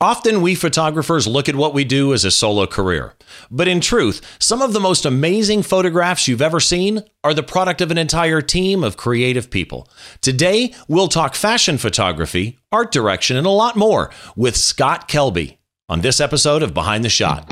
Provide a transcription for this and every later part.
Often we photographers look at what we do as a solo career. But in truth, some of the most amazing photographs you've ever seen are the product of an entire team of creative people. Today, we'll talk fashion photography, art direction, and a lot more with Scott Kelby on this episode of Behind the Shot.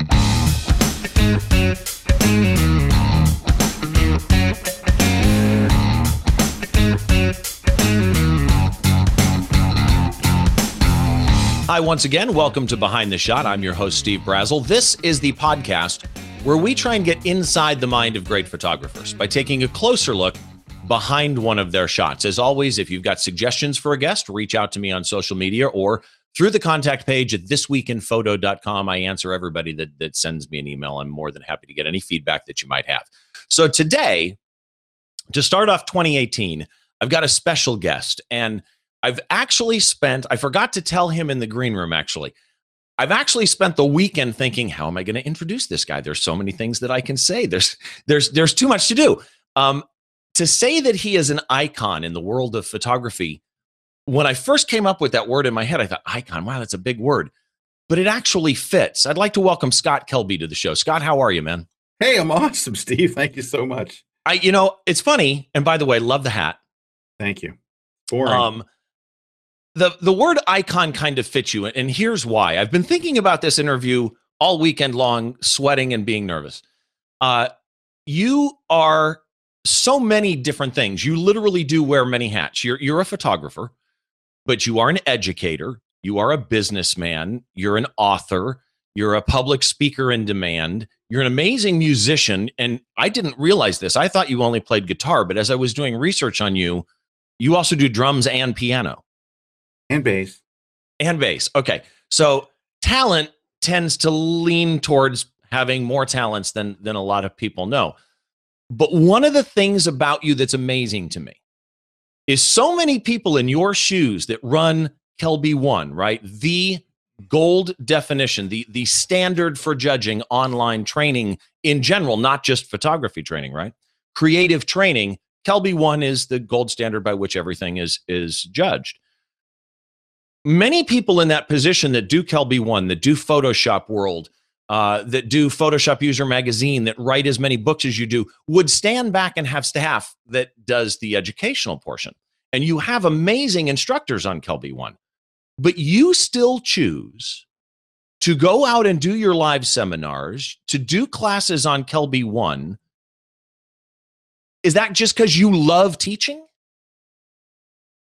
Hi, once again. Welcome to Behind the Shot. I'm your host, Steve Brazel. This is the podcast where we try and get inside the mind of great photographers by taking a closer look behind one of their shots. As always, if you've got suggestions for a guest, reach out to me on social media or through the contact page at thisweekinphoto.com. I answer everybody that, that sends me an email. I'm more than happy to get any feedback that you might have. So today, to start off 2018, I've got a special guest. And I've actually spent, I forgot to tell him in the green room, actually. I've actually spent the weekend thinking, how am I going to introduce this guy? There's so many things that I can say. There's there's there's too much to do. Um, to say that he is an icon in the world of photography, when I first came up with that word in my head, I thought, icon, wow, that's a big word. But it actually fits. I'd like to welcome Scott Kelby to the show. Scott, how are you, man? Hey, I'm awesome, Steve. Thank you so much. I, you know, it's funny. And by the way, love the hat. Thank you. Boring. Um, the the word icon kind of fits you and here's why. I've been thinking about this interview all weekend long sweating and being nervous. Uh, you are so many different things. You literally do wear many hats. You're you're a photographer but you are an educator. You are a businessman. You're an author. You're a public speaker in demand. You're an amazing musician and i didn't realize this. I thought you only played guitar but as i was doing research on you you also do drums and piano and bass. And bass. Okay. So talent tends to lean towards having more talents than than a lot of people know. But one of the things about you that's amazing to me is so many people in your shoes that run kelby one right? The gold definition the the standard for judging online training in general not just photography training right? Creative training kelby one is the gold standard by which everything is is judged many people in that position that do Kelby One, that do Photoshop World, uh, that do Photoshop User Magazine, that write as many books as you do, would stand back and have staff that does the educational portion. And you have amazing instructors on Kelby One, but you still choose to go out and do your live seminars, to do classes on Kelby One. Is that just because you love teaching?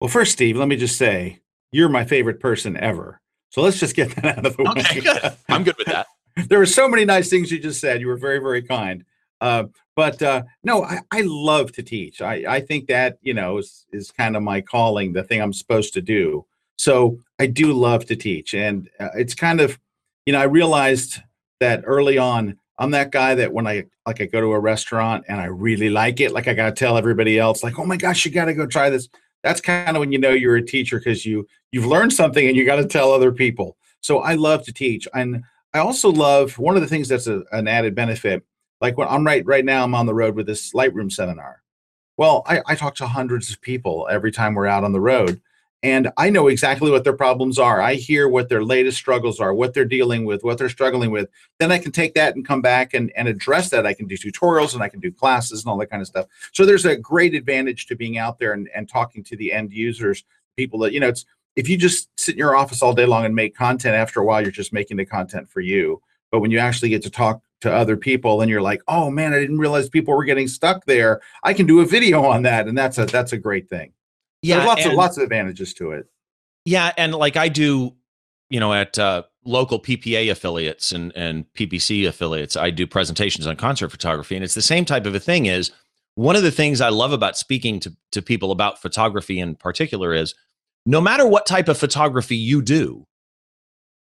Well, first, Steve, let me just say you're my favorite person ever. So let's just get that out of the okay, way. Good. I'm good with that. there were so many nice things you just said. You were very, very kind. Uh, but uh, no, I, I, love to teach. I, I think that you know is, is kind of my calling, the thing I'm supposed to do. So I do love to teach, and uh, it's kind of, you know, I realized that early on. I'm that guy that when I like I go to a restaurant and I really like it, like I gotta tell everybody else, like, oh my gosh, you gotta go try this that's kind of when you know you're a teacher because you you've learned something and you got to tell other people. So i love to teach and i also love one of the things that's a, an added benefit like when i'm right right now i'm on the road with this lightroom seminar. Well I, I talk to hundreds of people every time we're out on the road and I know exactly what their problems are. I hear what their latest struggles are, what they're dealing with, what they're struggling with. Then I can take that and come back and, and address that. I can do tutorials and I can do classes and all that kind of stuff. So there's a great advantage to being out there and, and talking to the end users, people that, you know, it's if you just sit in your office all day long and make content, after a while, you're just making the content for you. But when you actually get to talk to other people and you're like, oh man, I didn't realize people were getting stuck there. I can do a video on that. And that's a that's a great thing. Yeah, There's lots and, of lots of advantages to it. Yeah, and like I do, you know, at uh, local PPA affiliates and and PPC affiliates, I do presentations on concert photography, and it's the same type of a thing. Is one of the things I love about speaking to to people about photography in particular is no matter what type of photography you do,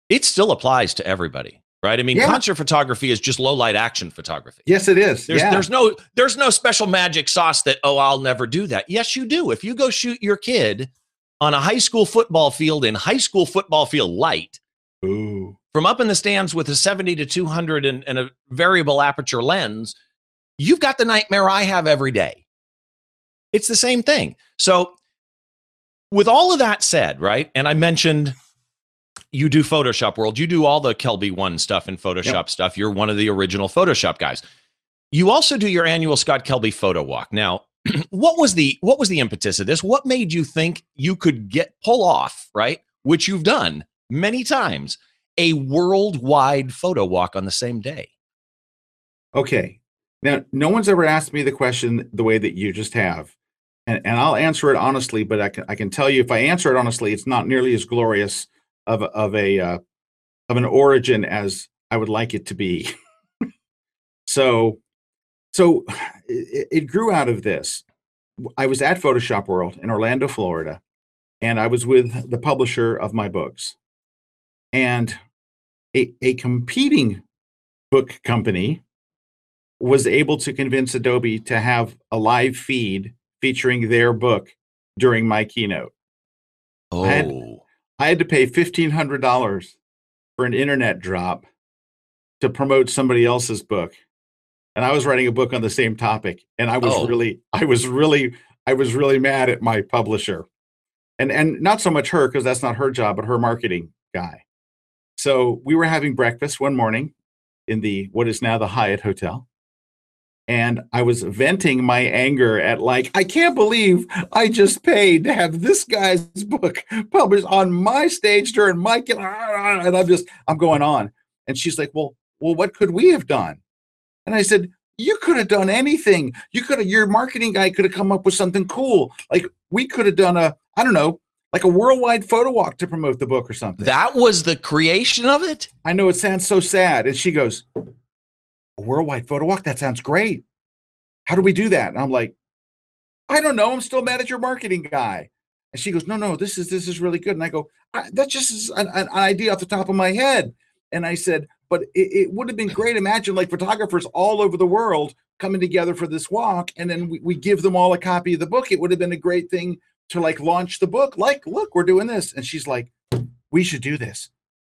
it still applies to everybody right? I mean, yeah. concert photography is just low light action photography. Yes, it is. There's, yeah. there's no there's no special magic sauce that oh I'll never do that. Yes, you do. If you go shoot your kid on a high school football field in high school football field light, Ooh. from up in the stands with a 70 to 200 and, and a variable aperture lens, you've got the nightmare I have every day. It's the same thing. So, with all of that said, right? And I mentioned you do Photoshop World. You do all the Kelby One stuff and Photoshop yep. stuff. You're one of the original Photoshop guys. You also do your annual Scott Kelby photo walk. Now, what was the what was the impetus of this? What made you think you could get pull off right, which you've done many times, a worldwide photo walk on the same day? Okay, now no one's ever asked me the question the way that you just have, and, and I'll answer it honestly. But I can I can tell you if I answer it honestly, it's not nearly as glorious of of a uh, of an origin as I would like it to be. so so it, it grew out of this. I was at Photoshop World in Orlando, Florida, and I was with the publisher of my books. And a, a competing book company was able to convince Adobe to have a live feed featuring their book during my keynote. Oh. I had, I had to pay $1,500 for an internet drop to promote somebody else's book and I was writing a book on the same topic, and I was oh. really, I was really, I was really mad at my publisher, and and not so much her because that's not her job, but her marketing guy. So we were having breakfast one morning in the what is now the Hyatt Hotel, and I was venting my anger at like I can't believe I just paid to have this guy's book published on my stage during my and I'm just I'm going on, and she's like, well, well, what could we have done? And I said, you could have done anything. You could have, your marketing guy could have come up with something cool. Like we could have done a, I don't know, like a worldwide photo walk to promote the book or something. That was the creation of it? I know it sounds so sad. And she goes, a worldwide photo walk? That sounds great. How do we do that? And I'm like, I don't know. I'm still mad at your marketing guy. And she goes, no, no, this is, this is really good. And I go, that just is an, an idea off the top of my head. And I said, but it, it, would have been great. Imagine like photographers all over the world coming together for this walk, and then we, we give them all a copy of the book. It would have been a great thing to like launch the book. Like, look, we're doing this. And she's like, we should do this.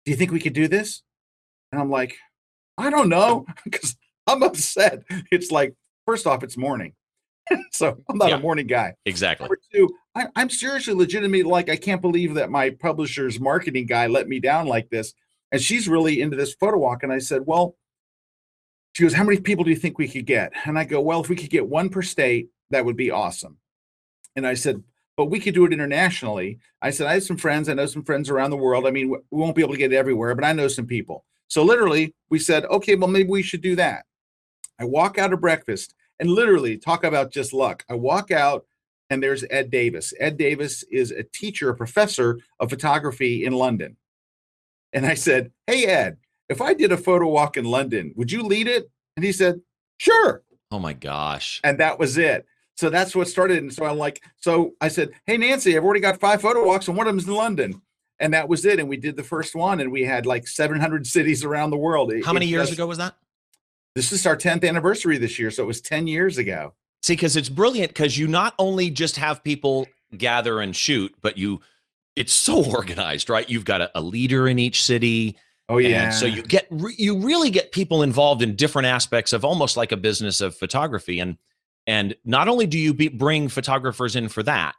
Do you think we could do this? And I'm like, I don't know, because I'm upset. It's like, first off, it's morning. so I'm not yeah, a morning guy. Exactly. Number two, I, I'm seriously legitimately like, I can't believe that my publisher's marketing guy let me down like this and she's really into this photo walk. And I said, Well, she goes, How many people do you think we could get? And I go, Well, if we could get one per state, that would be awesome. And I said, But we could do it internationally. I said, I have some friends. I know some friends around the world. I mean, we won't be able to get it everywhere, but I know some people. So literally, we said, Okay, well, maybe we should do that. I walk out of breakfast and literally talk about just luck. I walk out and there's Ed Davis. Ed Davis is a teacher, a professor of photography in London. And I said, Hey, Ed, if I did a photo walk in London, would you lead it? And he said, Sure. Oh my gosh. And that was it. So that's what started. And so I'm like, so I said, Hey, Nancy, I've already got five photo walks and one of them's in London. And that was it. And we did the first one and we had like 700 cities around the world. How many years ago was that? This is our 10th anniversary this year. So it was 10 years ago. See, because it's brilliant because you not only just have people gather and shoot, but you it's so organized, right? You've got a, a leader in each city. Oh yeah. so you get re- you really get people involved in different aspects of almost like a business of photography, and and not only do you be, bring photographers in for that,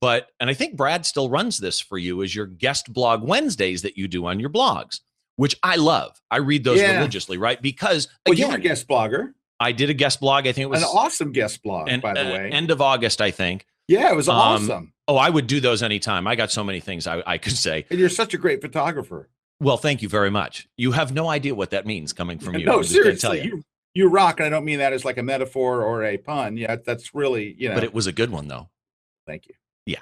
but and I think Brad still runs this for you as your guest blog Wednesdays that you do on your blogs, which I love. I read those yeah. religiously, right? Because again, well, you're a guest blogger. I did a guest blog. I think it was an awesome guest blog, and, by the uh, way. End of August, I think. Yeah, it was um, awesome. Oh, I would do those anytime. I got so many things I, I could say. And you're such a great photographer. Well, thank you very much. You have no idea what that means coming from you. No, seriously, you. you. you rock, and I don't mean that as like a metaphor or a pun. Yeah, that's really you know. But it was a good one though. Thank you. Yeah.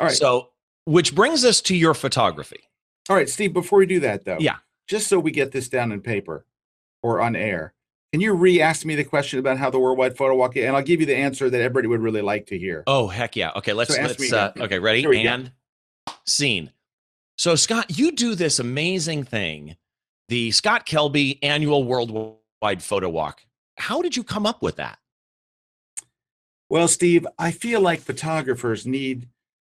All right. So, which brings us to your photography. All right, Steve. Before we do that, though, yeah, just so we get this down in paper or on air, can you re-ask me the question about how the worldwide photo walk? And I'll give you the answer that everybody would really like to hear. Oh heck yeah! Okay, let's so let's. Uh, okay, ready and go. scene. So Scott, you do this amazing thing, the Scott Kelby annual worldwide photo walk. How did you come up with that? Well, Steve, I feel like photographers need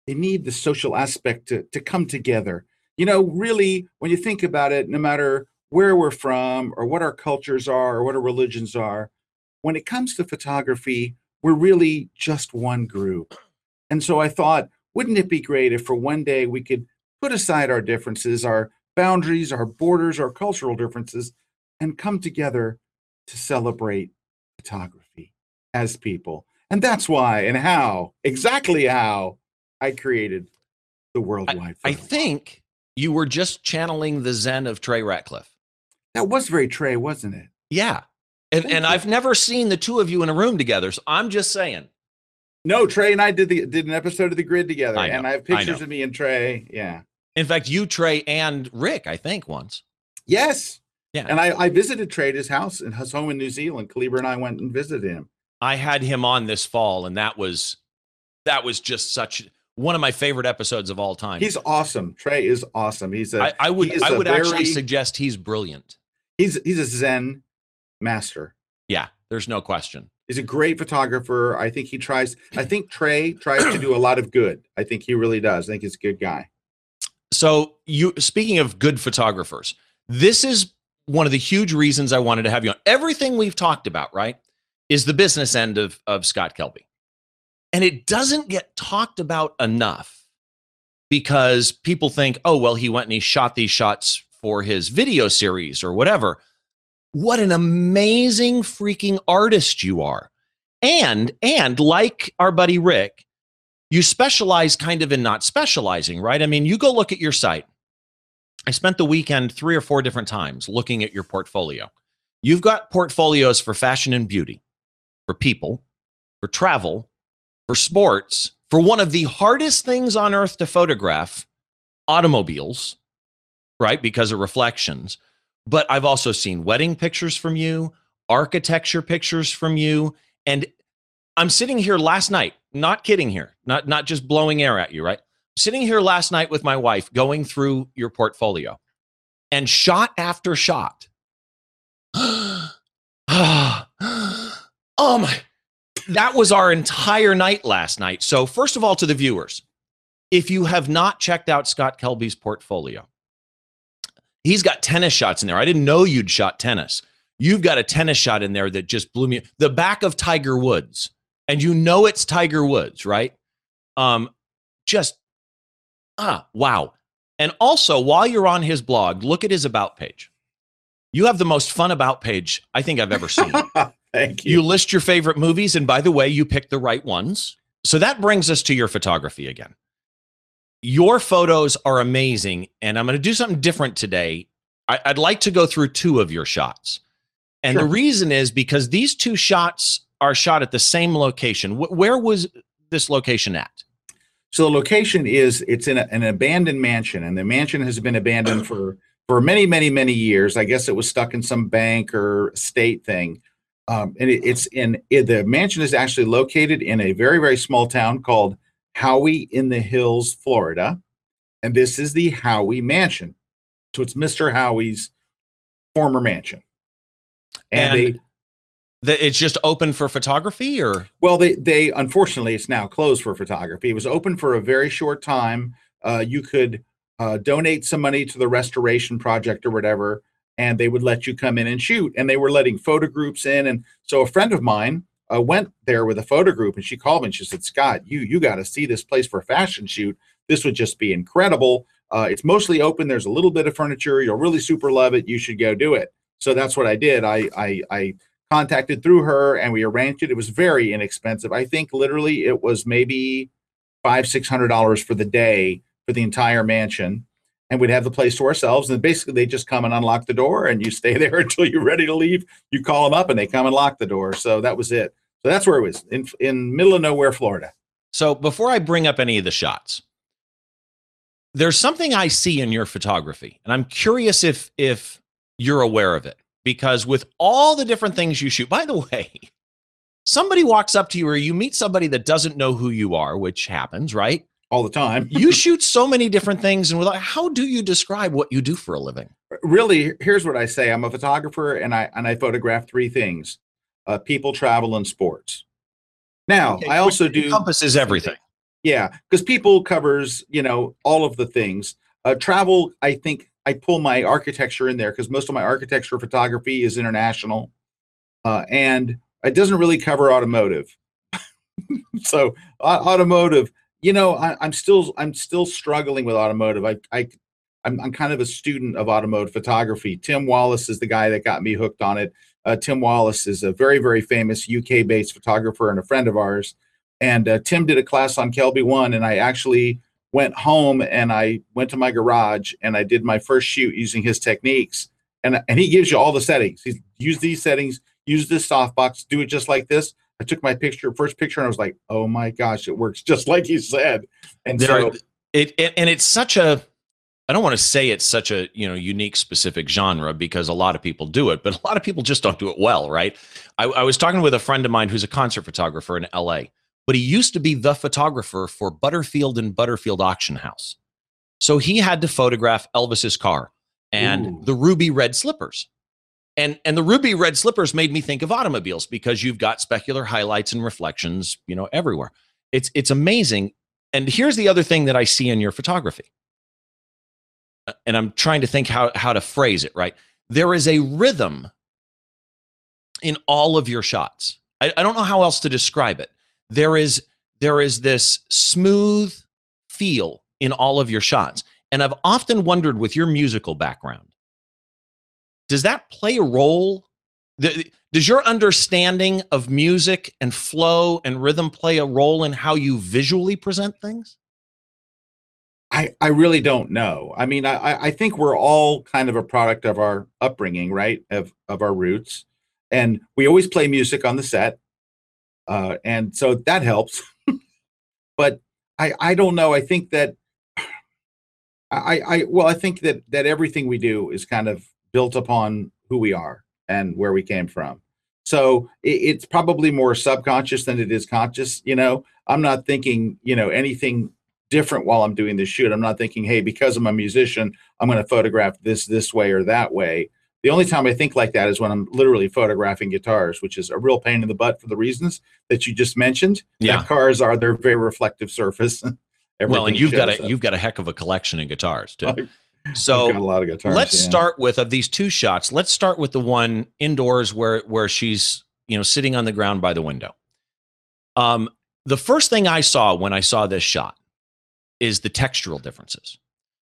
they need the social aspect to to come together. You know, really, when you think about it, no matter where we're from or what our cultures are or what our religions are. When it comes to photography, we're really just one group. And so I thought, wouldn't it be great if for one day we could put aside our differences, our boundaries, our borders, our cultural differences, and come together to celebrate photography as people. And that's why and how, exactly how, I created the worldwide. I, I think you were just channeling the Zen of Trey Ratcliff. That was very Trey, wasn't it? Yeah. And, and I've never seen the two of you in a room together. So I'm just saying. No, Trey and I did the did an episode of the grid together. I and I have pictures I of me and Trey. Yeah. In fact, you, Trey, and Rick, I think, once. Yes. Yeah. And I, I visited Trey at his house and his home in New Zealand. Kalebra and I went and visited him. I had him on this fall, and that was that was just such one of my favorite episodes of all time. He's awesome. Trey is awesome. He's a. I, I would I would very, actually suggest he's brilliant. He's he's a Zen master. Yeah, there's no question. He's a great photographer. I think he tries. I think Trey tries to do a lot of good. I think he really does. I think he's a good guy. So you speaking of good photographers, this is one of the huge reasons I wanted to have you on. Everything we've talked about, right, is the business end of of Scott Kelby. And it doesn't get talked about enough because people think, oh, well, he went and he shot these shots for his video series or whatever. What an amazing freaking artist you are. And, and like our buddy Rick, you specialize kind of in not specializing, right? I mean, you go look at your site. I spent the weekend three or four different times looking at your portfolio. You've got portfolios for fashion and beauty, for people, for travel, for sports for one of the hardest things on earth to photograph automobiles, right? Because of reflections. But I've also seen wedding pictures from you, architecture pictures from you. And I'm sitting here last night, not kidding here, not, not just blowing air at you, right? Sitting here last night with my wife going through your portfolio and shot after shot. Ah, oh my that was our entire night last night. So, first of all, to the viewers, if you have not checked out Scott Kelby's portfolio, he's got tennis shots in there. I didn't know you'd shot tennis. You've got a tennis shot in there that just blew me. The back of Tiger Woods, and you know it's Tiger Woods, right? Um, just ah, wow. And also, while you're on his blog, look at his about page. You have the most fun about page I think I've ever seen. Thank you. You list your favorite movies, and by the way, you picked the right ones. So that brings us to your photography again. Your photos are amazing, and I'm going to do something different today. I, would like to go through two of your shots. And sure. the reason is because these two shots are shot at the same location. where was this location at? So the location is it's in a, an abandoned mansion, and the mansion has been abandoned for for many, many, many years. I guess it was stuck in some bank or state thing um, and it, it's in it, the mansion is actually located in a very very small town called Howey in the Hills, Florida, and this is the Howey Mansion. So it's Mr. Howey's former mansion, and, and they. The, it's just open for photography or well they they unfortunately it's now closed for photography it was open for a very short time uh, you could uh, donate some money to the restoration project or whatever and they would let you come in and shoot. And they were letting photo groups in. And so a friend of mine uh, went there with a photo group and she called me and she said, Scott, you you got to see this place for a fashion shoot. This would just be incredible. Uh, it's mostly open. There's a little bit of furniture. You'll really super love it. You should go do it. So that's what I did. I I, I contacted through her and we arranged it. It was very inexpensive. I think literally it was maybe five six hundred dollars for the day for the entire mansion and we'd have the place to ourselves. And basically, they just come and unlock the door, and you stay there until you're ready to leave. You call them up, and they come and lock the door. So that was it. So that's where it was in in middle of nowhere, Florida. So before I bring up any of the shots, there's something I see in your photography, and I'm curious if if you're aware of it because with all the different things you shoot, by the way. Somebody walks up to you or you meet somebody that doesn't know who you are, which happens, right? All the time. you shoot so many different things, and without, how do you describe what you do for a living? Really, here's what I say: I'm a photographer, and I and I photograph three things: uh, people, travel, and sports. Now, okay, I also do encompasses everything. Yeah, because people covers you know all of the things. Uh, travel, I think I pull my architecture in there because most of my architecture photography is international, uh, and it doesn't really cover automotive. so, automotive you know, I, am still I'm still struggling with automotive. I I I'm, I'm kind of a student of automotive photography. Tim Wallace is the guy that got me hooked on it. Uh, Tim Wallace is a very very famous UK based photographer and a friend of ours. And uh, Tim did a class on Kelby One, and I actually went home and I went to my garage and I did my first shoot using his techniques. And and he gives you all the settings. He's use these settings, use this softbox, do it just like this. I took my picture, first picture, and I was like, "Oh my gosh, it works just like he said." And there, so it, it and it's such a I don't want to say it's such a you know unique specific genre because a lot of people do it, but a lot of people just don't do it well, right? I, I was talking with a friend of mine who's a concert photographer in LA, but he used to be the photographer for Butterfield and Butterfield Auction House, so he had to photograph Elvis's car and Ooh. the ruby red slippers and and the ruby red slippers made me think of automobiles because you've got specular highlights and reflections you know everywhere. It's it's amazing. And here's the other thing that i see in your photography. Uh, and i'm trying to think how how to phrase it right? There is a rhythm in all of your shots. I, I don't know how else to describe it. There is there is this smooth feel in all of your shots. And i've often wondered with your musical background does that play a role? Does your understanding of music and flow and rhythm play a role in how you visually present things? I, I really don't know. I mean, I, I think we're all kind of a product of our upbringing, right? Of of our roots. And we always play music on the set. Uh, and so that helps. but I, I don't know. I think that I, I well, I think that that everything we do is kind of built upon who we are and where we came from. So it, it's probably more subconscious than it is conscious. You know, I'm not thinking, you know, anything different while I'm doing this shoot. I'm not thinking, hey, because I'm a musician, I'm going to photograph this this way or that way. The only time I think like that is when I'm literally photographing guitars, which is a real pain in the butt for the reasons that you just mentioned. Yeah, that cars are their very reflective surface. well, and you've got a up. you've got a heck of a collection of guitars too. So a lot of guitars. Let's yeah. start with of these two shots. Let's start with the one indoors where where she's you know sitting on the ground by the window. Um, the first thing I saw when I saw this shot is the textural differences.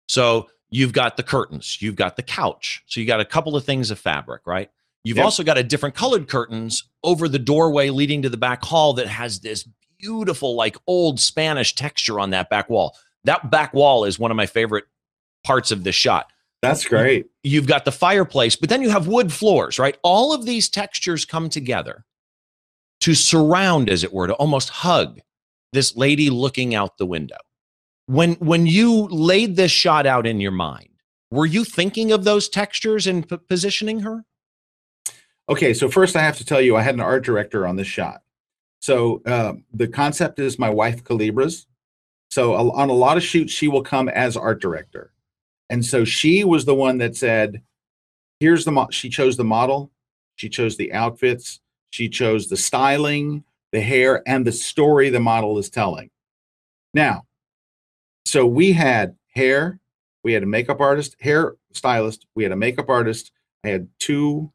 So you've got the curtains, you've got the couch, so you got a couple of things of fabric, right? You've yep. also got a different colored curtains over the doorway leading to the back hall that has this beautiful, like old Spanish texture on that back wall. That back wall is one of my favorite parts of the shot. That's great. You've got the fireplace, but then you have wood floors, right? All of these textures come together to surround, as it were, to almost hug this lady looking out the window. When when you laid this shot out in your mind, were you thinking of those textures and p- positioning her? Okay, so first I have to tell you, I had an art director on this shot. So uh, the concept is my wife Kalebra's. So on a lot of shoots, she will come as art director. And so she was the one that said, here's the, mo-. she chose the model, she chose the outfits, she chose the styling, the hair, and the story the model is telling. Now, so we had hair, we had a makeup artist, hair stylist, we had a makeup artist, I had two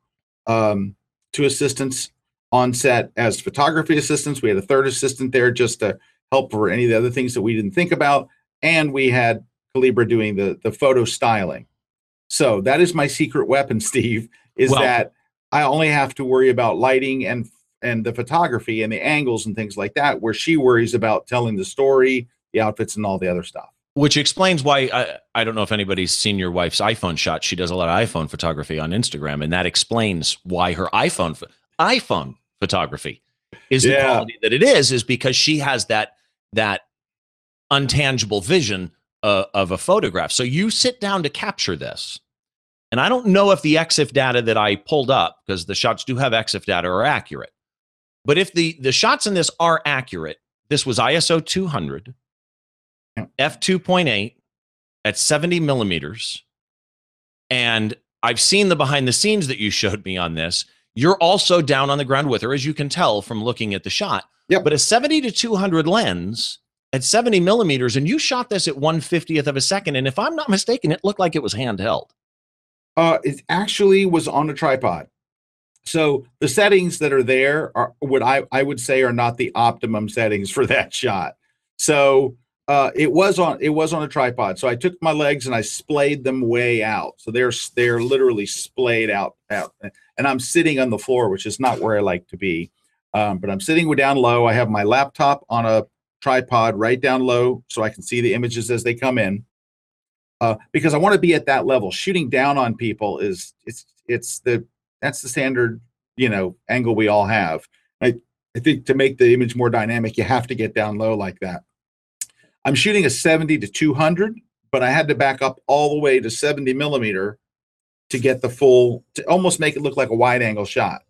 um, two assistants on set as photography assistants. We had a third assistant there just to help for any of the other things that we didn't think about, and we had Kalebra doing the the photo styling. So that is my secret weapon, Steve, is well, that I only have to worry about lighting and and the photography and the angles and things like that, where she worries about telling the story, the outfits, and all the other stuff. Which explains why I, I don't know if anybody's seen your wife's iPhone shot. She does a lot of iPhone photography on Instagram, and that explains why her iPhone iPhone photography is yeah. the quality that it is, is because she has that that untangible vision uh, of a photograph. So you sit down to capture this. And I don't know if the EXIF data that I pulled up, because the shots do have EXIF data, are accurate. But if the, the shots in this are accurate, this was ISO 200, f2.8 at 70 millimeters. And I've seen the behind the scenes that you showed me on this. You're also down on the ground with her, as you can tell from looking at the shot. Yep. But a 70 to 200 lens at 70 millimeters, and you shot this at 150th of a second. And if I'm not mistaken, it looked like it was handheld. Uh, it actually was on a tripod. So the settings that are there are what I, I would say are not the optimum settings for that shot. So Uh, it was on it was on a tripod. So I took my legs and I splayed them way out. So they're they're literally splayed out out. And I'm sitting on the floor, which is not where I like to be. Um, but I'm sitting down low. I have my laptop on a tripod right down low so I can see the images as they come in. Uh, because I want to be at that level. Shooting down on people is it's it's the that's the standard you know angle we all have. I I think to make the image more dynamic, you have to get down low like that. I'm shooting a 70 to 200, but I had to back up all the way to 70 millimeter to get the full, to almost make it look like a wide angle shot.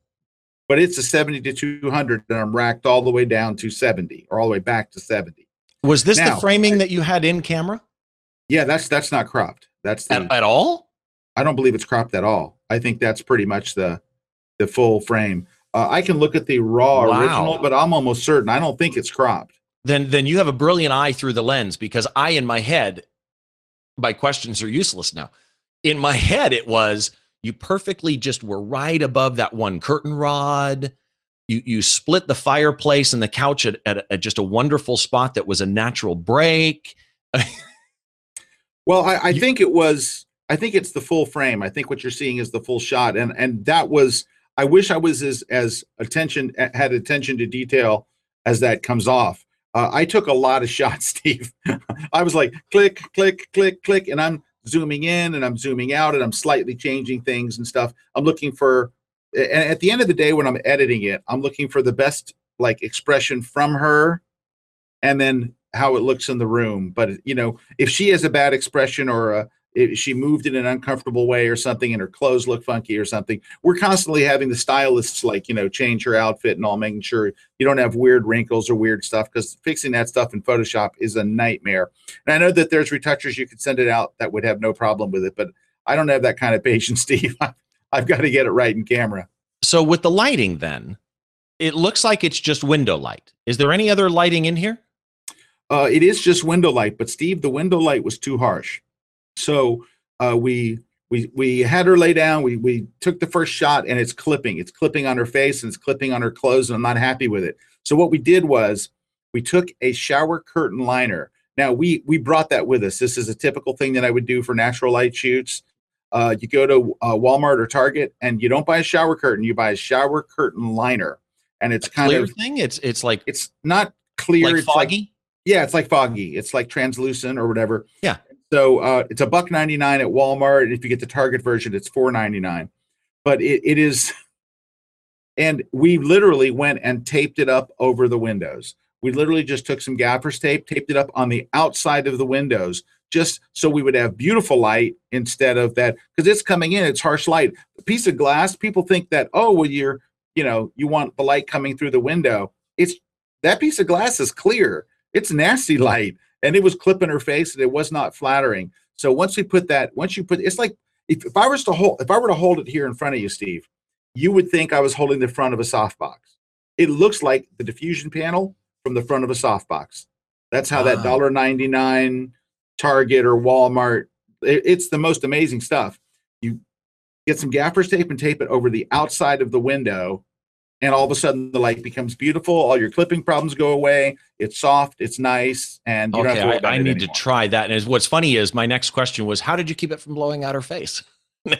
But it's a 70 to 200, and I'm racked all the way down to 70 or all the way back to 70. Was this now, the framing that you had in camera? Yeah, that's that's not cropped. That's the, at, at all. I don't believe it's cropped at all. I think that's pretty much the the full frame. Uh, I can look at the raw wow. original, but I'm almost certain I don't think it's cropped then then you have a brilliant eye through the lens because I in my head, my questions are useless now. In my head, it was you perfectly just were right above that one curtain rod. You you split the fireplace and the couch at, at, at just a wonderful spot that was a natural break. well, I, I think it was. I think it's the full frame. I think what you're seeing is the full shot, and and that was. I wish I was as as attention had attention to detail as that comes off uh, I took a lot of shots, Steve. I was like, click, click, click, click, and I'm zooming in and I'm zooming out and I'm slightly changing things and stuff. I'm looking for, and at the end of the day, when I'm editing it, I'm looking for the best like expression from her and then how it looks in the room. But, you know, if she has a bad expression or a, if she moved in an uncomfortable way or something and her clothes look funky or something we're constantly having the stylists like you know change her outfit and all making sure you don't have weird wrinkles or weird stuff because fixing that stuff in photoshop is a nightmare. And i know that there's retouchers you could send it out that would have no problem with it but i don't have that kind of patience steve. I've got to get it right in camera. So with the lighting then it looks like it's just window light. Is there any other lighting in here? Uh, it is just window light but steve the window light was too harsh so uh, we we we had her lay down. We we took the first shot, and it's clipping. It's clipping on her face, and it's clipping on her clothes, and I'm not happy with it. So what we did was we took a shower curtain liner. Now we we brought that with us. This is a typical thing that I would do for natural light shoots. Uh, you go to uh, Walmart or Target, and you don't buy a shower curtain. You buy a shower curtain liner, and it's kind clear of thing. It's it's like it's not clear. Like it's foggy. Like, yeah, it's like foggy. It's like translucent or whatever. Yeah. So uh, it's a buck ninety nine at Walmart. And if you get the Target version, it's four ninety nine. But it, it is, and we literally went and taped it up over the windows. We literally just took some gaffer's tape, taped it up on the outside of the windows, just so we would have beautiful light instead of that because it's coming in. It's harsh light. A piece of glass. People think that oh, well, you're you know you want the light coming through the window. It's that piece of glass is clear. It's nasty light and it was clipping her face and it was not flattering. So once we put that, once you put, it's like if, if I was to hold, if I were to hold it here in front of you, Steve, you would think I was holding the front of a softbox. It looks like the diffusion panel from the front of a softbox. That's how that ah. dollar ninety nine Target or Walmart. It, it's the most amazing stuff. You get some gaffer's tape and tape it over the outside of the window and all of a sudden the light becomes beautiful. All your clipping problems go away. It's soft, it's nice, and you okay, I, I need anymore. to try that. And what's funny is my next question was, how did you keep it from blowing out her face? no,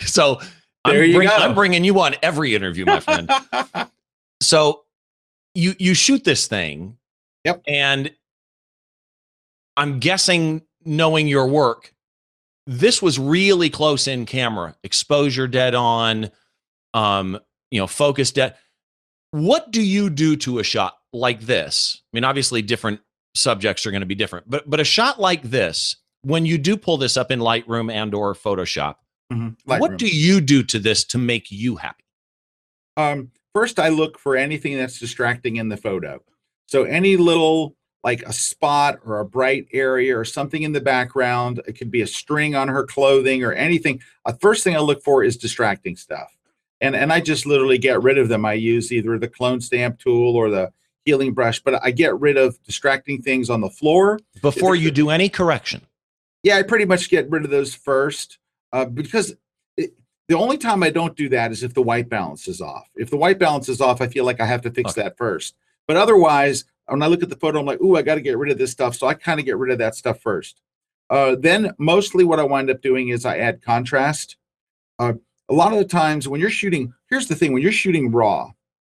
so there I'm, you bring, go. I'm bringing you on every interview, my friend. so you you shoot this thing, yep, and I'm guessing, knowing your work, this was really close in camera, exposure dead on. Um, you know, focused at what do you do to a shot like this? I mean, obviously different subjects are going to be different, but but a shot like this, when you do pull this up in Lightroom and or Photoshop, mm-hmm. What do you do to this to make you happy? Um, first, I look for anything that's distracting in the photo. So any little like a spot or a bright area or something in the background, it could be a string on her clothing or anything. The uh, first thing I look for is distracting stuff and and I just literally get rid of them. I use either the clone stamp tool or the healing brush, but I get rid of distracting things on the floor before you do any correction. Yeah, I pretty much get rid of those first uh, because it, the only time I don't do that is if the white balance is off. If the white balance is off, I feel like I have to fix okay. that first. But otherwise, when I look at the photo, I'm like, ooh, I got to get rid of this stuff. So I kind of get rid of that stuff first. Uh, then mostly what I wind up doing is I add contrast. Uh, a lot of the times when you're shooting, here's the thing: when you're shooting raw,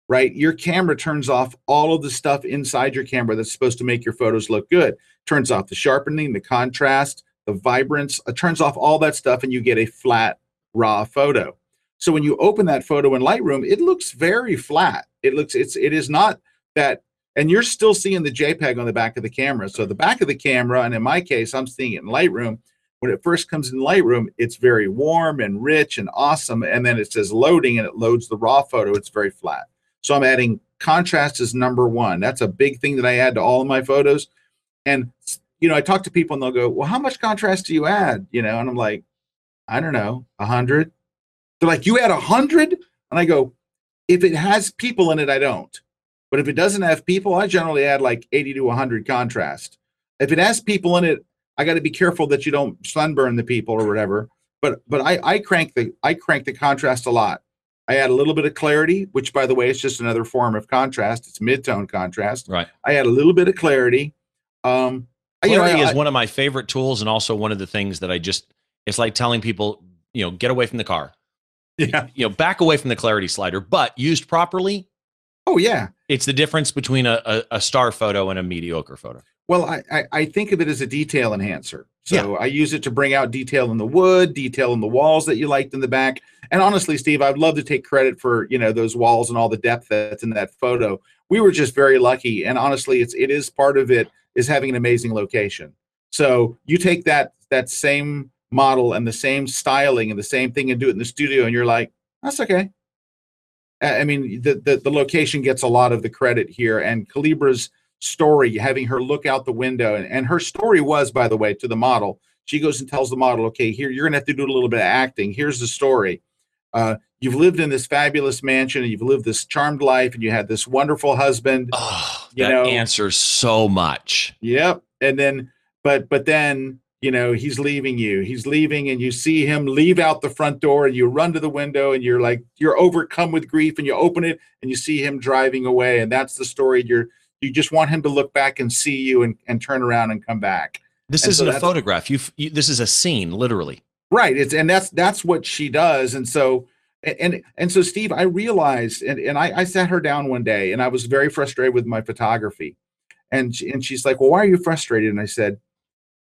right, your camera turns off all of the stuff inside your camera that's supposed to make your photos look good. Turns off the sharpening, the contrast, the vibrance. It turns off all that stuff, and you get a flat raw photo. So when you open that photo in Lightroom, it looks very flat. It looks it's it is not that and you're still seeing the JPEG on the back of the camera. So the back of the camera, and in my case, I'm seeing it in Lightroom. When it first comes in Lightroom, it's very warm and rich and awesome. And then it says loading and it loads the raw photo. It's very flat. So I'm adding contrast is number one. That's a big thing that I add to all of my photos. And you know, I talk to people and they'll go, "Well, how much contrast do you add?" You know, and I'm like, "I don't know, a hundred." They're like, "You add a hundred? And I go, "If it has people in it, I don't." But if it doesn't have people, I generally add like 80 to 100 contrast. If it has people in it, I got to be careful that you don't sunburn the people or whatever. But but I, I crank the I crank the contrast a lot. I add a little bit of clarity, which by the way is just another form of contrast. It's midtone contrast. Right. I add a little bit of clarity. Um, clarity you know, I, is one of my favorite tools, and also one of the things that I just it's like telling people, you know, get away from the car. Yeah. You know, back away from the clarity slider, but used properly, Oh yeah, it's the difference between a, a, a star photo and a mediocre photo. Well, I, I, I think of it as a detail enhancer. So yeah. I use it to bring out detail in the wood, detail in the walls that you liked in the back. And honestly, Steve, I'd love to take credit for you know those walls and all the depth that's in that photo. We were just very lucky, and honestly, it's it is part of it is having an amazing location. So you take that that same model and the same styling and the same thing and do it in the studio, and you're like, that's okay. I mean, the, the, the location gets a lot of the credit here, and Kalebra's story, having her look out the window, and, and her story was, by the way, to the model. She goes and tells the model, "Okay, here you're gonna have to do a little bit of acting. Here's the story. Uh, you've lived in this fabulous mansion, and you've lived this charmed life, and you had this wonderful husband. Oh, you that know, answers so much. Yep. And then, but but then you know he's leaving you he's leaving and you see him leave out the front door and you run to the window and you're like you're overcome with grief and you open it and you see him driving away and that's the story you're you just want him to look back and see you and, and turn around and come back. This and isn't so a photograph. You've, you this is a scene literally. Right. It's and that's that's what she does. And so and and so steve i realized and, and I, I sat her down one day and i was very frustrated with my photography. And she, and she's like well why are you frustrated? And i said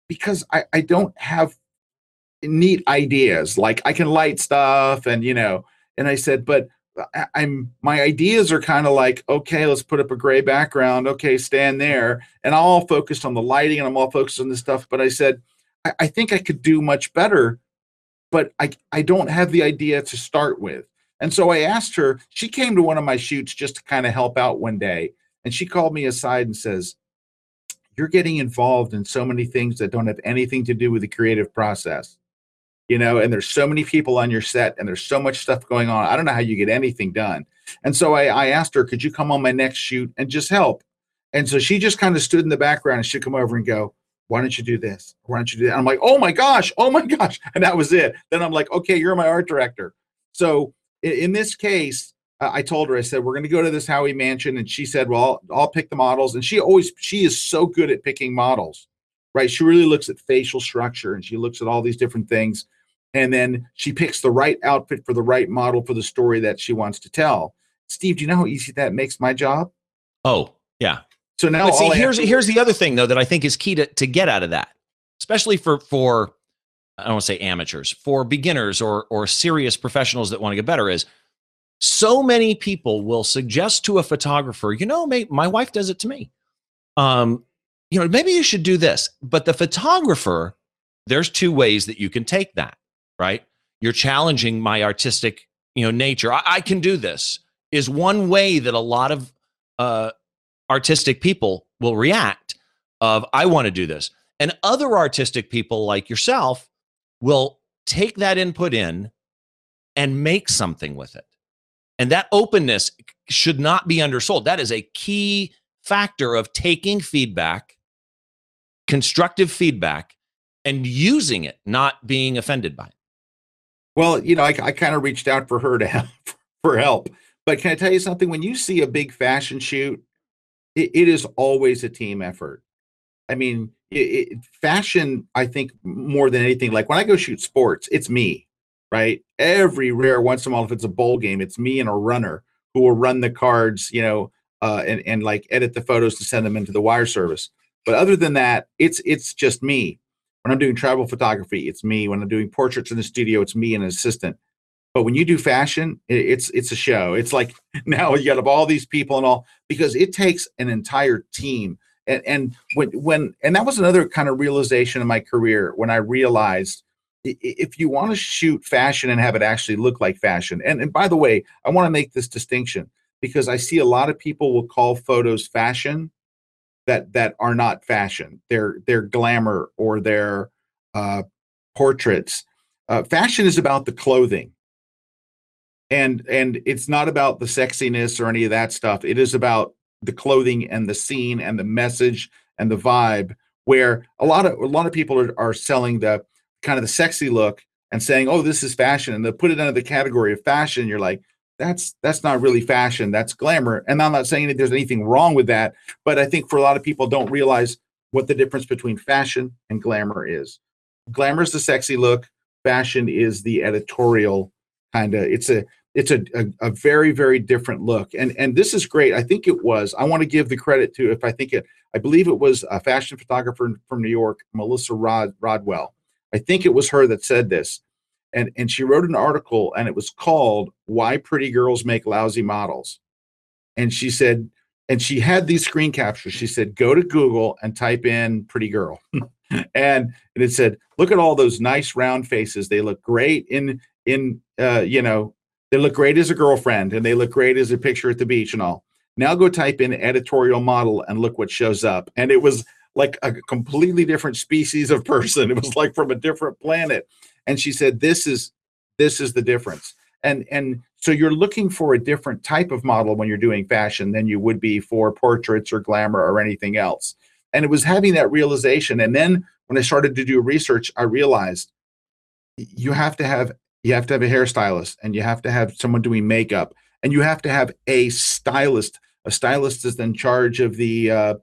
because I, I don't have neat ideas. Like I can light stuff and you know, and I said, but I'm my ideas are kind of like, okay, let's put up a gray background. Okay, stand there. And I'm all focused on the lighting and I'm all focused on this stuff. But I said, I, I think I could do much better, but I, I don't have the idea to start with. And so I asked her, she came to one of my shoots just to kind of help out one day. And she called me aside and says, you're getting involved in so many things that don't have anything to do with the creative process you know and there's so many people on your set and there's so much stuff going on i don't know how you get anything done and so i, I asked her could you come on my next shoot and just help and so she just kind of stood in the background and she'd come over and go why don't you do this why don't you do that i'm like oh my gosh oh my gosh and that was it then i'm like okay you're my art director so in, in this case I told her, I said, we're going to go to this Howey mansion. And she said, well, I'll, I'll, pick the models. And she always, she is so good at picking models, right? She really looks at facial structure and she looks at all these different things. And then she picks the right outfit for the right model for the story that she wants to tell. Steve, do you know how easy that makes my job? Oh, yeah. So now see, here's, to- here's the other thing though, that I think is key to, to get out of that, especially for, for, I don't want to say amateurs, for beginners or, or serious professionals that want to get better is, so many people will suggest to a photographer, you know, my, my wife does it to me. Um, you know, maybe you should do this. But the photographer, there's two ways that you can take that, right? You're challenging my artistic, you know, nature. I, I can do this is one way that a lot of uh, artistic people will react of I want to do this. And other artistic people like yourself will take that input in and make something with it. And that openness should not be undersold. That is a key factor of taking feedback, constructive feedback, and using it, not being offended by it. Well, you know, I, I kind of reached out for her to help for help. But can I tell you something? When you see a big fashion shoot, it, it is always a team effort. I mean, it, it, fashion, I think more than anything, like when I go shoot sports, it's me, right? Every rare once in a while, if it's a bowl game, it's me and a runner who will run the cards, you know, uh, and and like edit the photos to send them into the wire service. But other than that, it's it's just me. When I'm doing travel photography, it's me. When I'm doing portraits in the studio, it's me and an assistant. But when you do fashion, it's it's a show. It's like now you got all these people and all because it takes an entire team. And and when when and that was another kind of realization in my career when I realized if you want to shoot fashion and have it actually look like fashion. And and by the way, I want to make this distinction because I see a lot of people will call photos fashion that that are not fashion. They're they're glamour or they're uh, portraits. Uh, fashion is about the clothing, and and it's not about the sexiness or any of that stuff. It is about the clothing and the scene and the message and the vibe. Where a lot of a lot of people are, are selling the kind of the sexy look and saying, "Oh, this is fashion," and they put it under the category of fashion. You're like, that's that's not really fashion that's glamour and i'm not saying that there's anything wrong with that but i think for a lot of people don't realize what the difference between fashion and glamour is. Glamour is the sexy look fashion is the editorial kind of it's a it's a, a, a, very very different look and and this is great i think it was i want to give the credit to if i think it i believe it was a fashion photographer from new york melissa Rod, rodwell i think it was her that said this and and she wrote an article and it was called why pretty girls make lousy models. And she said and she had these screen captures. She said go to google and type in pretty girl. And, and it said look at all those nice round faces. They look great in in uh, you know they look great as a girlfriend and they look great as a picture at the beach and all. Now go type in editorial model and look what shows up. And it was like a completely different species of person. It was like from a different planet and she said this is this is the difference. And and so you're looking for a different type of model when you're doing fashion than you would be for portraits or glamour or anything else. And it was having that realization. And then when i started to do research i realized you have to have you have to have a hairstylist and you have to have someone doing makeup and you have to have a stylist. A stylist is in charge of the uh,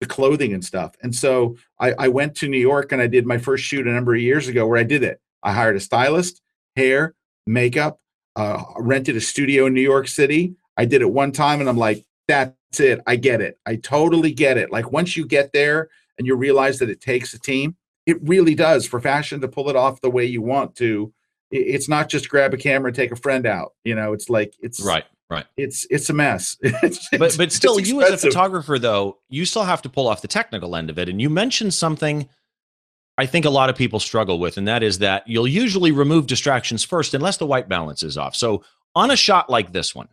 the clothing and stuff. And so I, I went to new york and i did my first shoot a number of years ago where i did it I hired a stylist, hair, makeup, uh, rented a studio in New York City. I did it one time and I'm like, that's it. I get it. I totally get it. Like once you get there and you realize that it takes a team, it really does for fashion to pull it off the way you want to. It's not just grab a camera and take a friend out. You know, it's like it's right. Right. It's it's a mess. it's, but but still, you as a photographer, though, you still have to pull off the technical end of it. And you mentioned something I think a lot of people struggle with, and that is that you'll usually remove distractions first unless the white balance is off. So on a shot like this one,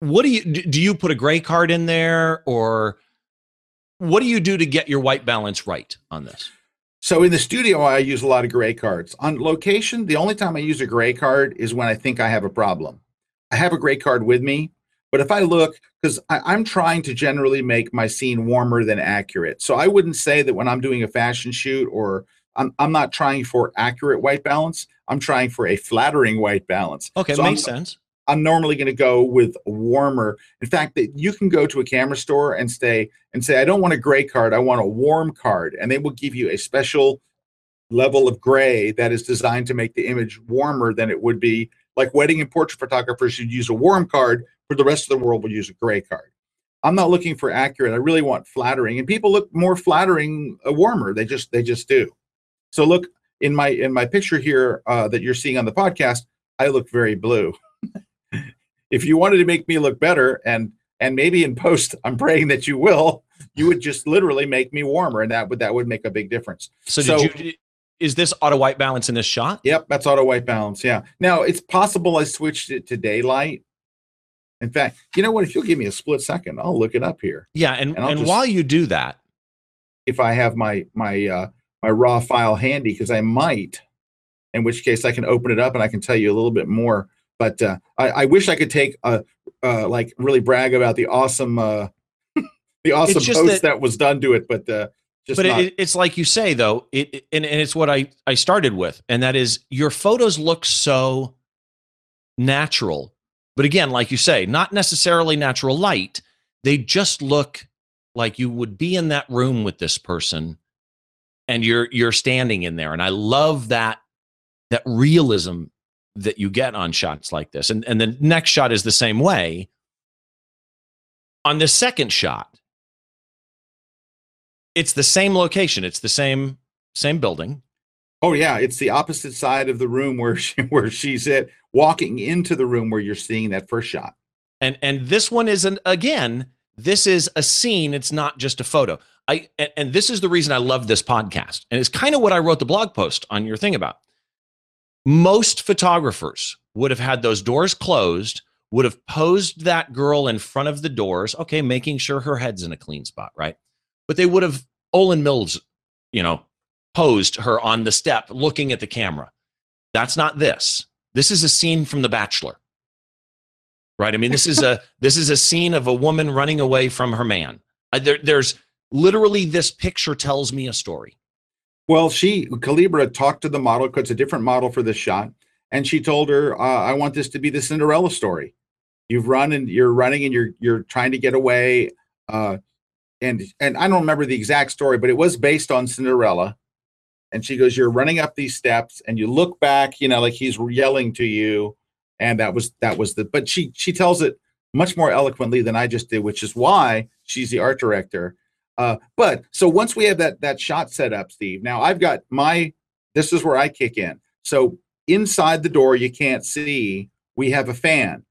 what do you do? You put a gray card in there, or what do you do to get your white balance right on this? So in the studio, I use a lot of gray cards. On location, the only time I use a gray card is when I think I have a problem. I have a gray card with me, but if I look, because I'm trying to generally make my scene warmer than accurate. So I wouldn't say that when I'm doing a fashion shoot or I'm, I'm not trying for accurate white balance. I'm trying for a flattering white balance. Okay, so makes I'm, sense. I'm normally going to go with warmer. In fact, that you can go to a camera store and stay and say, I don't want a gray card, I want a warm card, and they will give you a special level of gray that is designed to make the image warmer than it would be. Like wedding and portrait photographers should use a warm card for the rest of the world will use a gray card. I'm not looking for accurate. I really want flattering, and people look more flattering, uh, warmer. They just they just do. So look in my in my picture here uh, that you're seeing on the podcast. I look very blue. if you wanted to make me look better, and and maybe in post, I'm praying that you will. You would just literally make me warmer, and that would that would make a big difference. So, so you? Is this auto white balance in this shot? Yep, that's auto white balance. Yeah. Now it's possible I switched it to daylight in fact, you know what? If you'll give me a split second, I'll look it up here. Yeah, and and, and just, while you do that, if I have my my uh, my raw file handy, because I might, in which case I can open it up and I can tell you a little bit more. But uh, I, I wish I could take a uh, like really brag about the awesome uh, the awesome post that, that, was done to it, but uh, but it, it's like you say though, it and, and it's what I I started with, and that is your photos look so natural but again, like you say, not necessarily natural light. they just look like you would be in that room with this person and you're you're standing in there. And i love that that realism that you get on shots like this. And and the next shot is the same way. On the second shot it's the same location. It's the same same building Oh yeah, it's the opposite side of the room where she where she's at walking into the room where you're seeing that first shot. and and this one isn't again this is a scene it's not just a photo. I and, and this is the reason i love this podcast and it's kind of what i wrote the blog post on your thing about. Most photographers would have had those doors closed would have posed that girl in front of the doors okay making sure her head's in a clean spot right? But they would have Olan Mills you know posed her on the step looking at the camera that's not this this is a scene from the bachelor right? I mean, this is a this is a scene of a woman running away from her man. Uh, there, there's literally this picture tells me a story. Well, she Kalebra talked to the model because it's a different model for this shot, and she told her, uh, "I want this to be the Cinderella story. You've run and you're running and you're you're trying to get away." Uh, and and I don't remember the exact story, but it was based on Cinderella. And she goes, "You're running up these steps, and you look back, you know, like he's yelling to you." And that was that was the. But she she tells it much more eloquently than I just did, which is why she's the art director. Uh, but so once we have that that shot set up, Steve. Now I've got my. This is where I kick in. So inside the door, you can't see. We have a fan.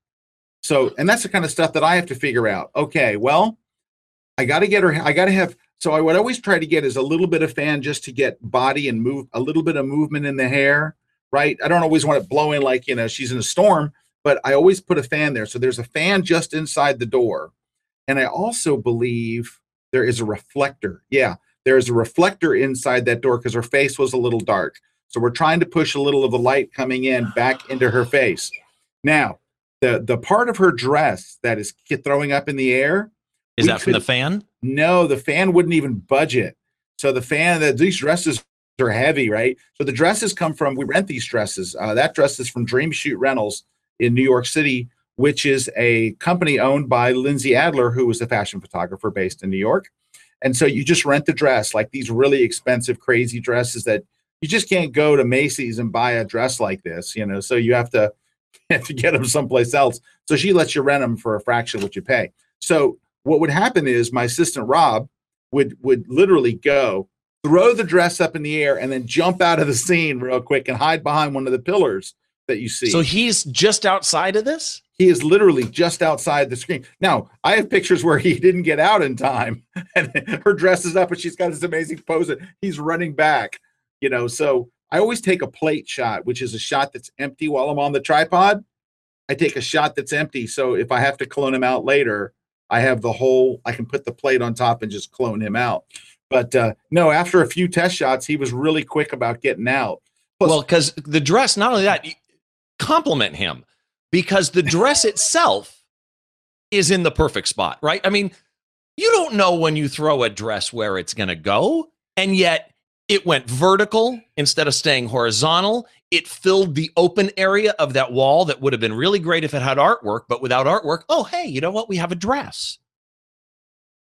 So and that's the kind of stuff that I have to figure out. Okay, well, I got to get her. I got to have. So I would always try to get is a little bit of fan just to get body and move a little bit of movement in the hair, right? I don't always want it blowing like you know she's in a storm, but I always put a fan there. So there's a fan just inside the door, and I also believe there is a reflector. Yeah, there is a reflector inside that door because her face was a little dark. So we're trying to push a little of the light coming in back into her face. Now, the the part of her dress that is throwing up in the air, Is that from the fan? No, the fan wouldn't even budget. So the fan that these dresses are heavy, right? So the dresses come from we rent these dresses. Uh, that dress is from Dream Shoot Rentals in New York City, which is a company owned by Lindsay Adler, who was a fashion photographer based in New York. And so you just rent the dress, like these really expensive, crazy dresses that you just can't go to Macy's and buy a dress like this, you know. So you have to have to get them someplace else. So she lets you rent them for a fraction of what you pay. So what would happen is my assistant Rob would would literally go throw the dress up in the air and then jump out of the scene real quick and hide behind one of the pillars that you see. So he's just outside of this? he is literally just outside the screen. Now, I have pictures where he didn't get out in time and her dress is up and she's got this amazing pose and he's running back, you know. So I always take a plate shot, which is a shot that's empty while I'm on the tripod. I take a shot that's empty. So if I have to clone him out later, I have the whole, I can put the plate on top and just clone him out. But uh, no, after a few test shots, he was really quick about getting out. Plus- Well, because the dress, not only that, compliment him because the dress itself is in the perfect spot, right? I mean, you don't know when you throw a dress where it's going to go, and yet it went vertical instead of staying horizontal. It filled the open area of that wall that would have been really great if it had artwork, but without artwork, oh, hey, you know what? We have a dress.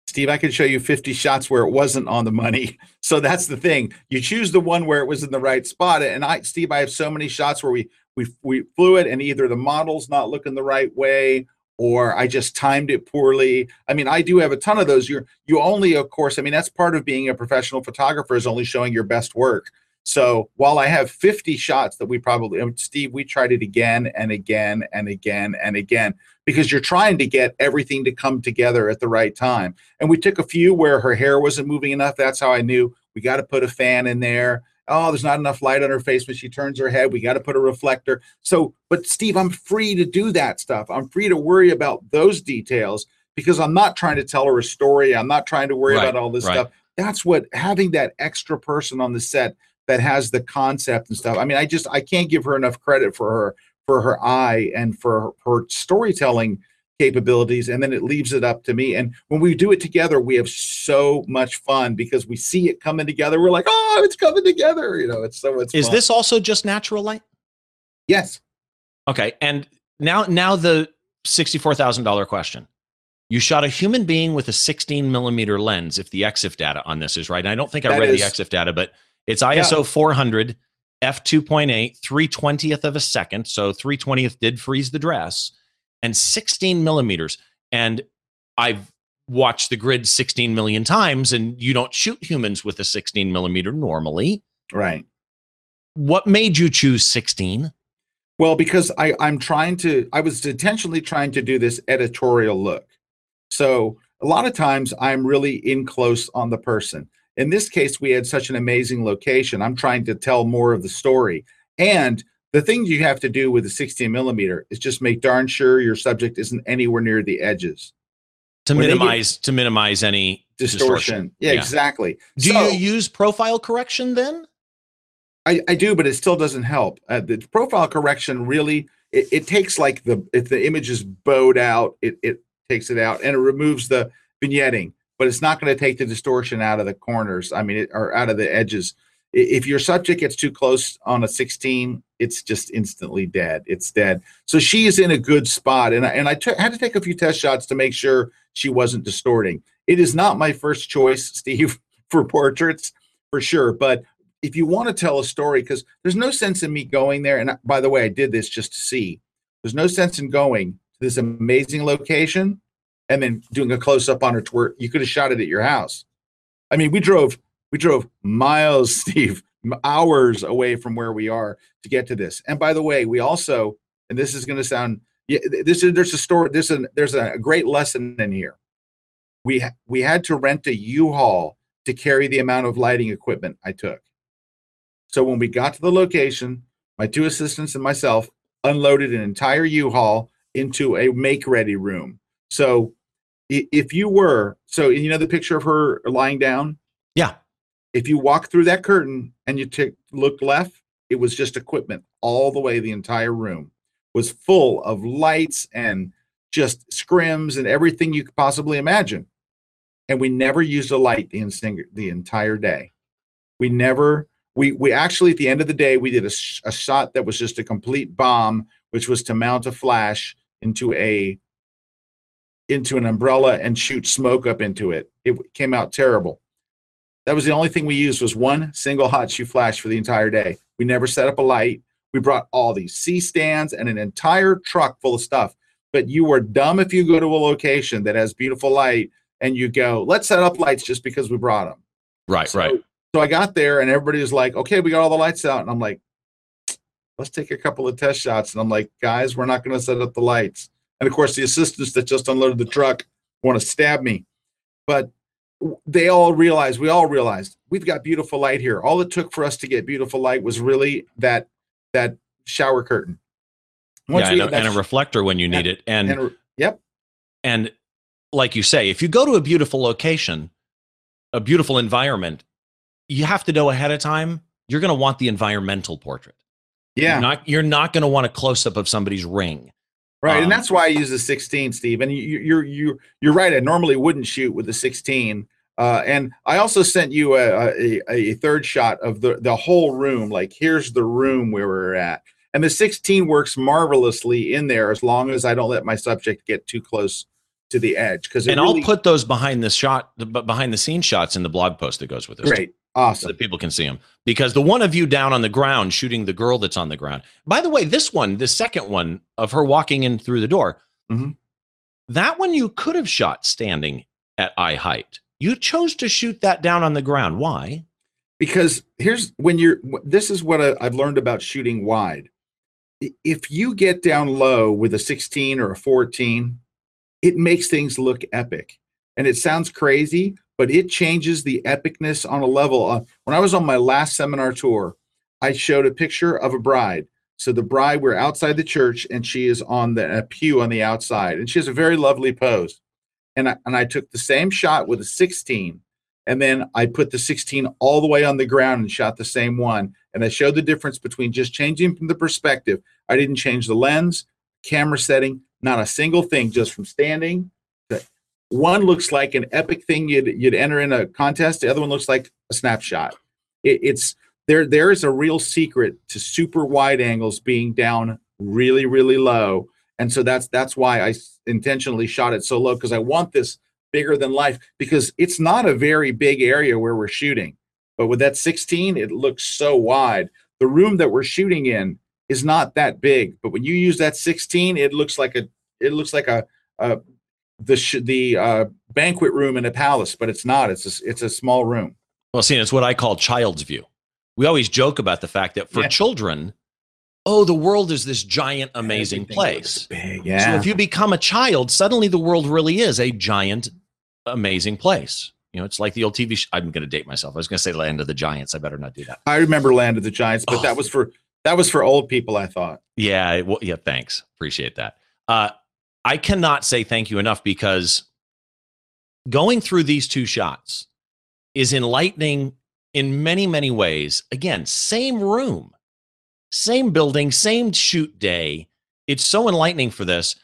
Steve, I can show you 50 shots where it wasn't on the money. So that's the thing. You choose the one where it was in the right spot. And I, Steve, I have so many shots where we we we flew it and either the model's not looking the right way or I just timed it poorly. I mean, I do have a ton of those. You're you only, of course, I mean, that's part of being a professional photographer is only showing your best work. So while I have 50 shots that we probably, um, Steve, we tried it again and again and again and again because you're trying to get everything to come together at the right time. And we took a few where her hair wasn't moving enough. That's how I knew we got to put a fan in there. Oh, there's not enough light on her face when she turns her head. We got to put a reflector. So, but Steve, I'm free to do that stuff. I'm free to worry about those details because I'm not trying to tell her a story. I'm not trying to worry Right, about all this right. stuff. That's what having that extra person on the set that has the concept and stuff. I mean, I just I can't give her enough credit for her for her eye and for her storytelling capabilities and then it leaves it up to me and when we do it together we have so much fun because we see it coming together we're like oh it's coming together you know it's so much Is fun. this also just natural light? yes Okay. And now now the $64,000 question. You shot a human being with a 16 millimeter lens, if the EXIF data on this is right. And I don't think I That read is- the EXIF data, but it's ISO 400, f2.8, 320th of a second. So 320th did freeze the dress, and 16 millimeters. And I've watched the grid 16 million times, and you don't shoot humans with a 16 millimeter normally. Right. What made you choose 16? Well, because I, I'm trying to, I was intentionally trying to do this editorial look. So a lot of times I'm really in close on the person. In this case, we had such an amazing location. I'm trying to tell more of the story. And the thing you have to do with a 16 millimeter is just make darn sure your subject isn't anywhere near the edges. To When minimize to minimize any Distortion. Yeah, Yeah. exactly. Do So- you use profile correction then? I, I do, but it still doesn't help. Uh, the profile correction really it, it takes like the if the image is bowed out, it it takes it out and it removes the vignetting, but it's not going to take the distortion out of the corners. I mean, it, or out of the edges. If your subject gets too close on a 16, it's just instantly dead. It's dead. So she is in a good spot, and I, and I had to take a few test shots to make sure she wasn't distorting. It is not my first choice, Steve, for portraits for sure, but if you want to tell a story, because there's no sense in me going there. And by the way, I did this just to see. There's no sense in going to this amazing location and then doing a close up on her twerk you could have shot it at your house. I mean, we drove we drove miles, Steve, hours away from where we are to get to this. And by the way, we also, and this is going to sound, yeah, this is there's a story. This is there's a great lesson in here. We we had to rent a U-Haul to carry the amount of lighting equipment I took. So when we got to the location, my two assistants and myself unloaded an entire U-Haul into a make-ready room. So if you were, so you know the picture of her lying down? Yeah. If you walk through that curtain and you took look left, it was just equipment all the way. The entire room was full of lights and just scrims and everything you could possibly imagine. And we never used a light the, the entire day. We never we we actually at the end of the day we did a, sh- a shot that was just a complete bomb which was to mount a flash into a into an umbrella and shoot smoke up into it it came out terrible that was the only thing we used was one single hot shoe flash for the entire day we never set up a light we brought all these c stands and an entire truck full of stuff but you were dumb if you go to a location that has beautiful light and you go let's set up lights just because we brought them Right, so, right. So I got there and everybody was like, okay, we got all the lights out. And I'm like, let's take a couple of test shots. And I'm like, guys, we're not going to set up the lights. And of course, the assistants that just unloaded the truck want to stab me. But they all realized, we all realized we've got beautiful light here. All it took for us to get beautiful light was really that that shower curtain. Yeah, and, a, and a reflector when you need it. And, and yep, and like you say, if you go to a beautiful location, a beautiful environment, you have to know ahead of time. You're going to want the environmental portrait. yeah. You're not, you're not going to want a close up of somebody's ring. Right, Um, and that's why I use the 16, Steve. And you, you're you you're right. I normally wouldn't shoot with the 16. Uh, and I also sent you a, a, a third shot of the the whole room. Like here's the room where we're at, and the 16 works marvelously in there as long as I don't let my subject get too close to the edge. Because And I'll put those behind the shot, the behind the scene shots in the blog post that goes with this. great, so awesome. that people can see them. Because the one of you down on the ground shooting the girl that's on the ground. By the way, this one, the second one of her walking in through the door, Mhm. that one you could have shot standing at eye height. You chose to shoot that down on the ground. Why? because here's when you're this is what I, i've learned about shooting wide if you get down low with a 16 or a 14 it makes things look epic and it sounds crazy but it changes the epicness on a level uh, when i was on my last seminar tour i showed a picture of a bride so the bride we're outside the church and she is on the pew on the outside and she has a very lovely pose and I, and I took the same shot with a 16 and then I put the 16 all the way on the ground and shot the same one. And I showed the difference between just changing from the perspective. I didn't change the lens, camera setting, not a single thing, just from standing. One looks like an epic thing you'd you'd enter in a contest. The other one looks like a snapshot. It, it's there. There is a real secret to super wide angles being down really, really low. and so that's that's why I intentionally shot it so low because I want this bigger than life because it's not a very big area where we're shooting. But with that 16, it looks so wide. The room that we're shooting in is not that big, but when you use that 16, it looks like a it looks like a, a the sh- the uh, banquet room in a palace, but it's not. It's a, it's a small room. Well, see, it's what I call child's view. We always joke about the fact that for yeah. children, oh, the world is this giant, amazing Everything place. Yeah. So if you become a child, suddenly the world really is a giant, amazing place. You know, it's like the old TV. Sh- I'm going to date myself. I was going to say Land of the Giants. I better not do that. I remember Land of the Giants, but oh. that was for that was for old people. I thought. Yeah. Well, yeah. Thanks. Appreciate that. Uh, I cannot say thank you enough because going through these two shots is enlightening in many, many ways. Again, same room, same building, same shoot day. It's so enlightening for this.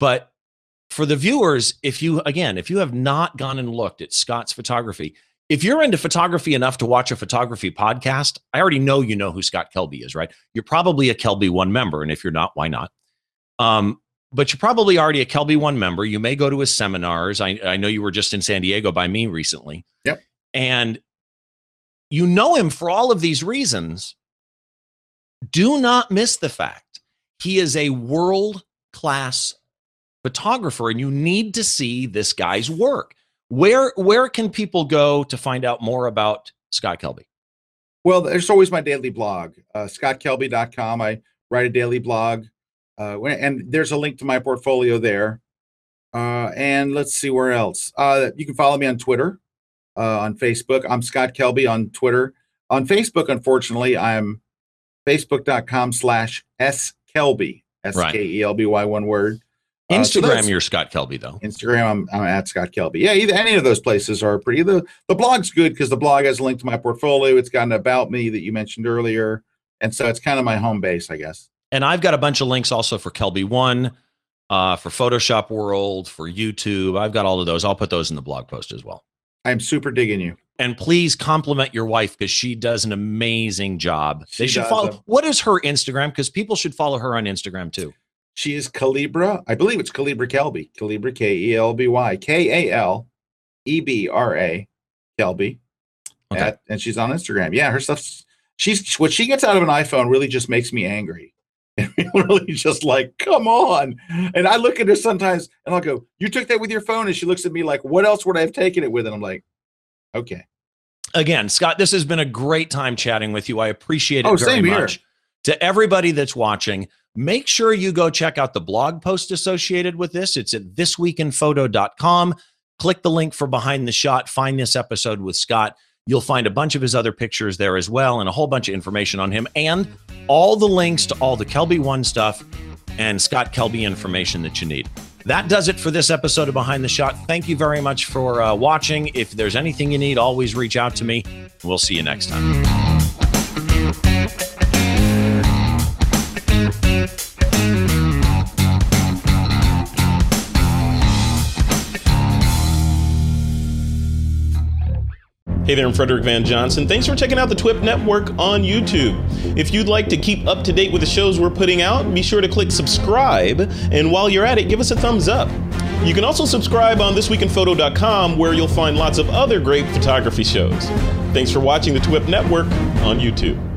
But for the viewers, if you, again, if you have not gone and looked at Scott's photography, if you're into photography enough to watch a photography podcast, I already know you know who Scott Kelby is, right? You're probably a Kelby One member. And if you're not, why not? Um, but you're probably already a Kelby One member. You may go to his seminars. I, I know you were just in San Diego by me recently. Yep. And you know him for all of these reasons. Do not miss the fact he is a world class photographer, and you need to see this guy's work. Where where can people go to find out more about Scott Kelby? Well, there's always my daily blog, uh, scottkelby.com. I write a daily blog uh, and there's a link to my portfolio there. Uh, and let's see where else. Uh, you can follow me on Twitter, uh, on Facebook. I'm Scott Kelby on Twitter. On Facebook, unfortunately, I'm facebook.com slash S Kelby, S K E L B Y, one word. Uh, Instagram, so you're Scott Kelby, though. Instagram, I'm, I'm, at Scott Kelby. Yeah, either any of those places are pretty. The, the blog's good because the blog has a link to my portfolio. It's got an about me that you mentioned earlier. And so it's kind of my home base, I guess. And I've got a bunch of links also for Kelby One, uh, for Photoshop World, for YouTube. I've got all of those. I'll put those in the blog post as well. I'm super digging you. And please compliment your wife because she does an amazing job. She they should follow. What is her Instagram? Because people should follow her on Instagram too. She is Kalebra. I believe it's Kalebra Kelby. Kalebra K E L B Y K A L E B R A Kelby. Okay. At, and she's on Instagram. Yeah, her stuff. She's what she gets out of an iPhone really just makes me angry. And really just like, come on. And I look at her sometimes and I'll go, You took that with your phone? And she looks at me like, What else would I have taken it with? And I'm like, Okay. Again, Scott, this has been a great time chatting with you. I appreciate it oh, very much. Here. To everybody that's watching, make sure you go check out the blog post associated with this. It's at thisweekinphoto.com. Click the link for behind the shot. Find this episode with Scott. You'll find a bunch of his other pictures there as well and a whole bunch of information on him and all the links to all the Kelby One stuff and Scott Kelby information that you need. That does it for this episode of Behind the Shot. Thank you very much for uh, watching. If there's anything you need, always reach out to me. We'll see you next time. Hey there, I'm Frederick Van Johnson. Thanks for checking out the TWIP Network on YouTube. If you'd like to keep up to date with the shows we're putting out, be sure to click subscribe. And while you're at it, give us a thumbs up. You can also subscribe on thisweekinphoto.com where you'll find lots of other great photography shows. Thanks for watching the TWIP Network on YouTube.